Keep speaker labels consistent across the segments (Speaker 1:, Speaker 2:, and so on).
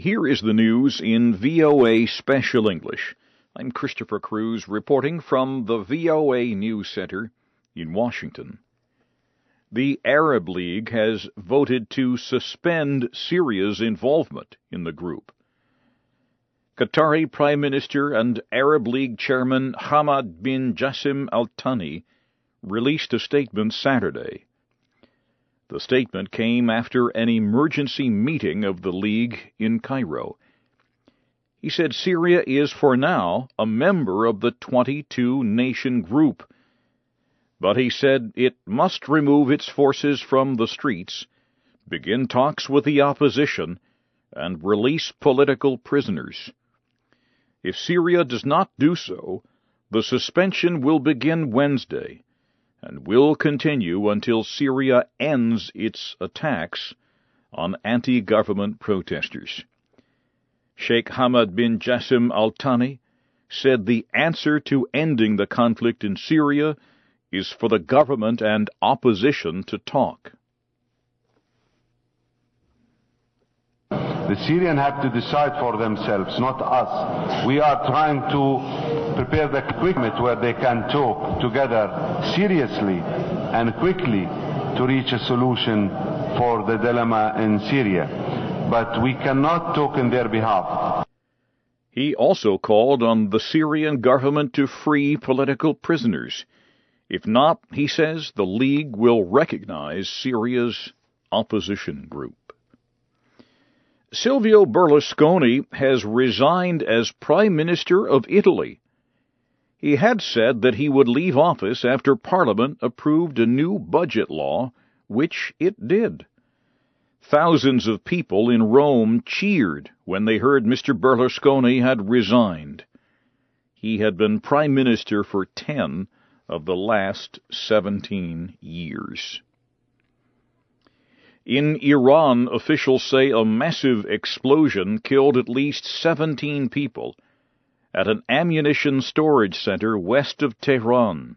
Speaker 1: Here is the news in VOA Special English. I'm Christopher Cruise reporting from the VOA News Center in Washington. The Arab League has voted to suspend Syria's involvement in the group. Qatari Prime Minister and Arab League Chairman Hamad bin Jassim Al Thani released a statement Saturday. The statement came after an emergency meeting of the League in Cairo. He said Syria is for now a member of the 22 nation group, but he said it must remove its forces from the streets, begin talks with the opposition, and release political prisoners. If Syria does not do so, the suspension will begin Wednesday and will continue until Syria ends its attacks on anti-government protesters. Sheikh Hamad bin Jassim Al Thani said the answer to ending the conflict in Syria is for the government and opposition to talk.
Speaker 2: The Syrians have to decide for themselves, not us. We are trying to prepare the equipment where they can talk together seriously and quickly to reach a solution for the dilemma in Syria. But we cannot talk in their behalf.
Speaker 1: He also called on the Syrian government to free political prisoners. If not, he says, the League will recognize Syria's opposition group. Silvio Berlusconi has resigned as Prime Minister of Italy. He had said that he would leave office after Parliament approved a new budget law, which it did. Thousands of people in Rome cheered when they heard Mr. Berlusconi had resigned. He had been Prime Minister for ten of the last seventeen years. In Iran, officials say a massive explosion killed at least 17 people at an ammunition storage center west of Tehran.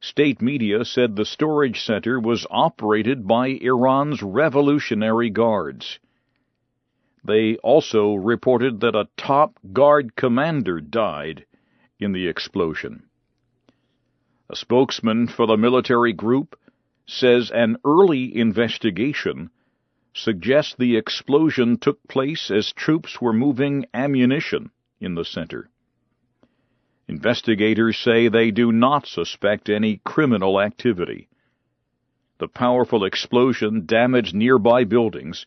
Speaker 1: State media said the storage center was operated by Iran's Revolutionary Guards. They also reported that a top guard commander died in the explosion. A spokesman for the military group says an early investigation suggests the explosion took place as troops were moving ammunition in the center. Investigators say they do not suspect any criminal activity. The powerful explosion damaged nearby buildings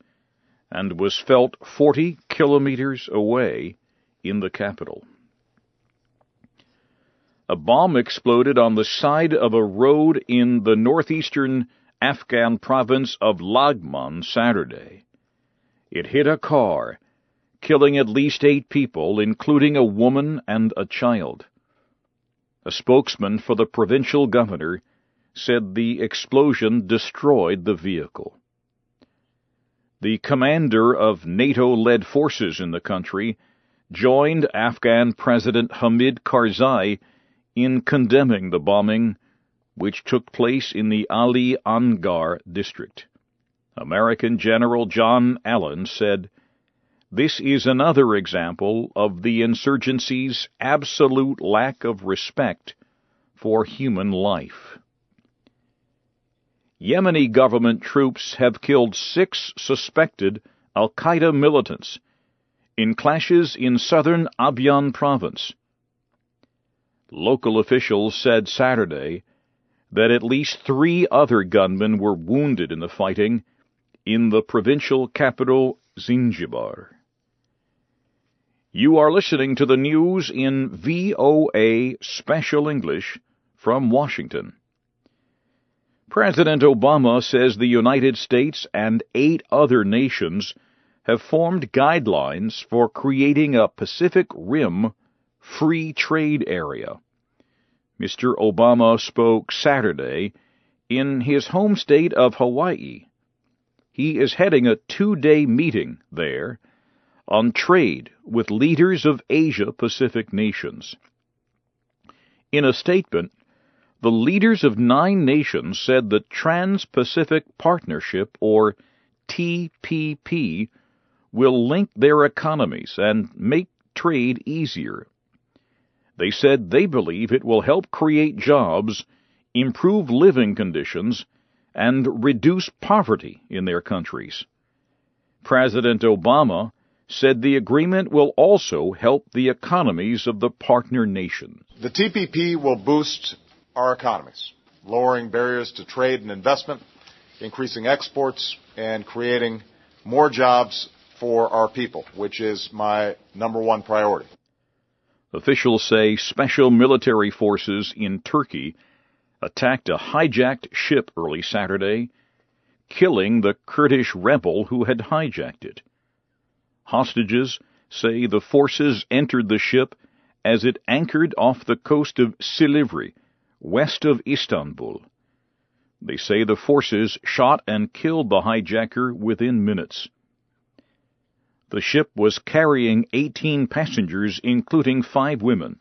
Speaker 1: and was felt 40 kilometers away in the capital a bomb exploded on the side of a road in the northeastern Afghan province of Laghman Saturday. It hit a car, killing at least eight people, including a woman and a child. A spokesman for the provincial governor said the explosion destroyed the vehicle. The commander of NATO-led forces in the country joined Afghan President Hamid Karzai in condemning the bombing which took place in the Alingar district. American General John Allen said, This is another example of the insurgency's absolute lack of respect for human life. Yemeni government troops have killed six suspected Al Qaeda militants in clashes in southern Abyan province. Local officials said Saturday that at least three other gunmen were wounded in the fighting in the provincial capital Zinjibar. You are listening to the news in VOA Special English from Washington. President Obama says the United States and eight other nations have formed guidelines for creating a Pacific Rim free trade area. Mr. Obama spoke Saturday in his home state of Hawaii. He is heading a two-day meeting there on trade with leaders of Asia Pacific nations. In a statement, the leaders of nine nations said the Trans Pacific Partnership, or TPP, will link their economies and make trade easier. They said they believe it will help create jobs, improve living conditions, and reduce poverty in their countries. President Obama said the agreement will also help the economies of the partner nations.
Speaker 3: The TPP will boost our economies, lowering barriers to trade and investment, increasing exports, and creating more jobs for our people, which is my number one priority.
Speaker 1: Officials say special military forces in Turkey attacked a hijacked ship early Saturday, killing the Kurdish rebel who had hijacked it. Hostages say the forces entered the ship as it anchored off the coast of Silivri, west of Istanbul. They say the forces shot and killed the hijacker within minutes. The ship was carrying 18 passengers, including five women.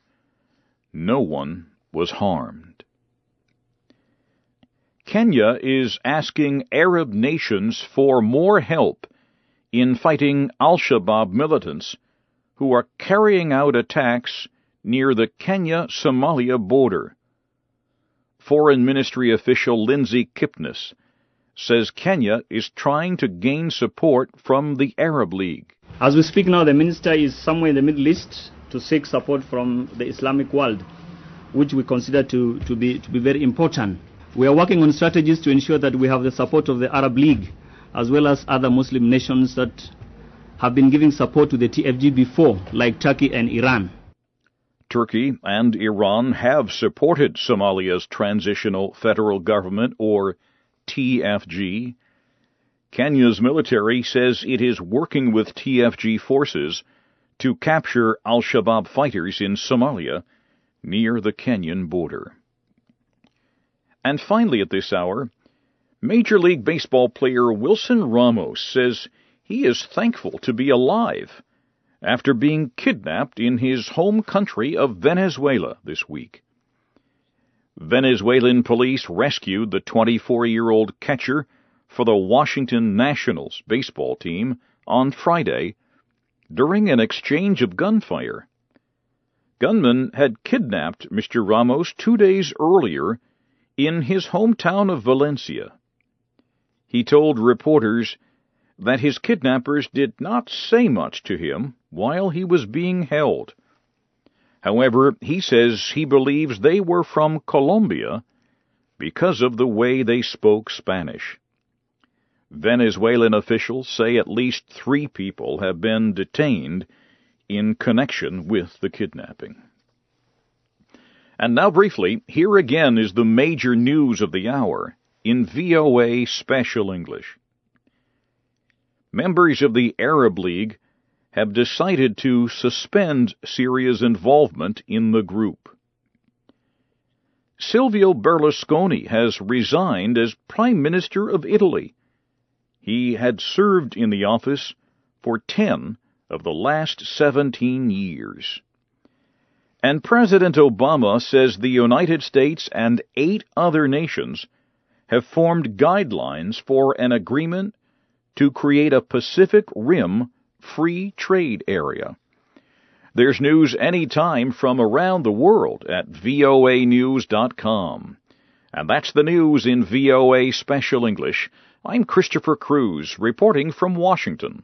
Speaker 1: No one was harmed. Kenya is asking Arab nations for more help in fighting Al Shabaab militants who are carrying out attacks near the Kenya Somalia border. Foreign Ministry official Lindsay Kiptiness says Kenya is trying to gain support from the Arab League.
Speaker 4: As we speak now, the minister is somewhere in the Middle East to seek support from the Islamic world, which we consider to, to, be, to be very important. We are working on strategies to ensure that we have the support of the Arab League as well as other Muslim nations that have been giving support to the TFG before, like Turkey and Iran.
Speaker 1: Turkey and Iran have supported Somalia's Transitional Federal Government, or TFG. Kenya's military says it is working with TFG forces to capture al Shabaab fighters in Somalia near the Kenyan border. And finally, at this hour, Major League Baseball player Wilson Ramos says he is thankful to be alive after being kidnapped in his home country of Venezuela this week. Venezuelan police rescued the 24 year old catcher for the Washington Nationals baseball team on Friday during an exchange of gunfire. Gunmen had kidnapped Mr. Ramos two days earlier in his hometown of Valencia he told reporters that his kidnappers did not say much to him while he was being held. However, he says he believes they were from Colombia because of the way they spoke Spanish. Venezuelan officials say at least three people have been detained in connection with the kidnapping. And now, briefly, here again is the major news of the hour in VOA Special English. Members of the Arab League have decided to suspend Syria's involvement in the group. Silvio Berlusconi has resigned as Prime Minister of Italy. He had served in the office for 10 of the last 17 years. And President Obama says the United States and eight other nations have formed guidelines for an agreement to create a Pacific Rim free trade area. There's news anytime from around the world at voanews.com. And that's the news in VOA Special English. I'm Christopher Cruise, reporting from Washington.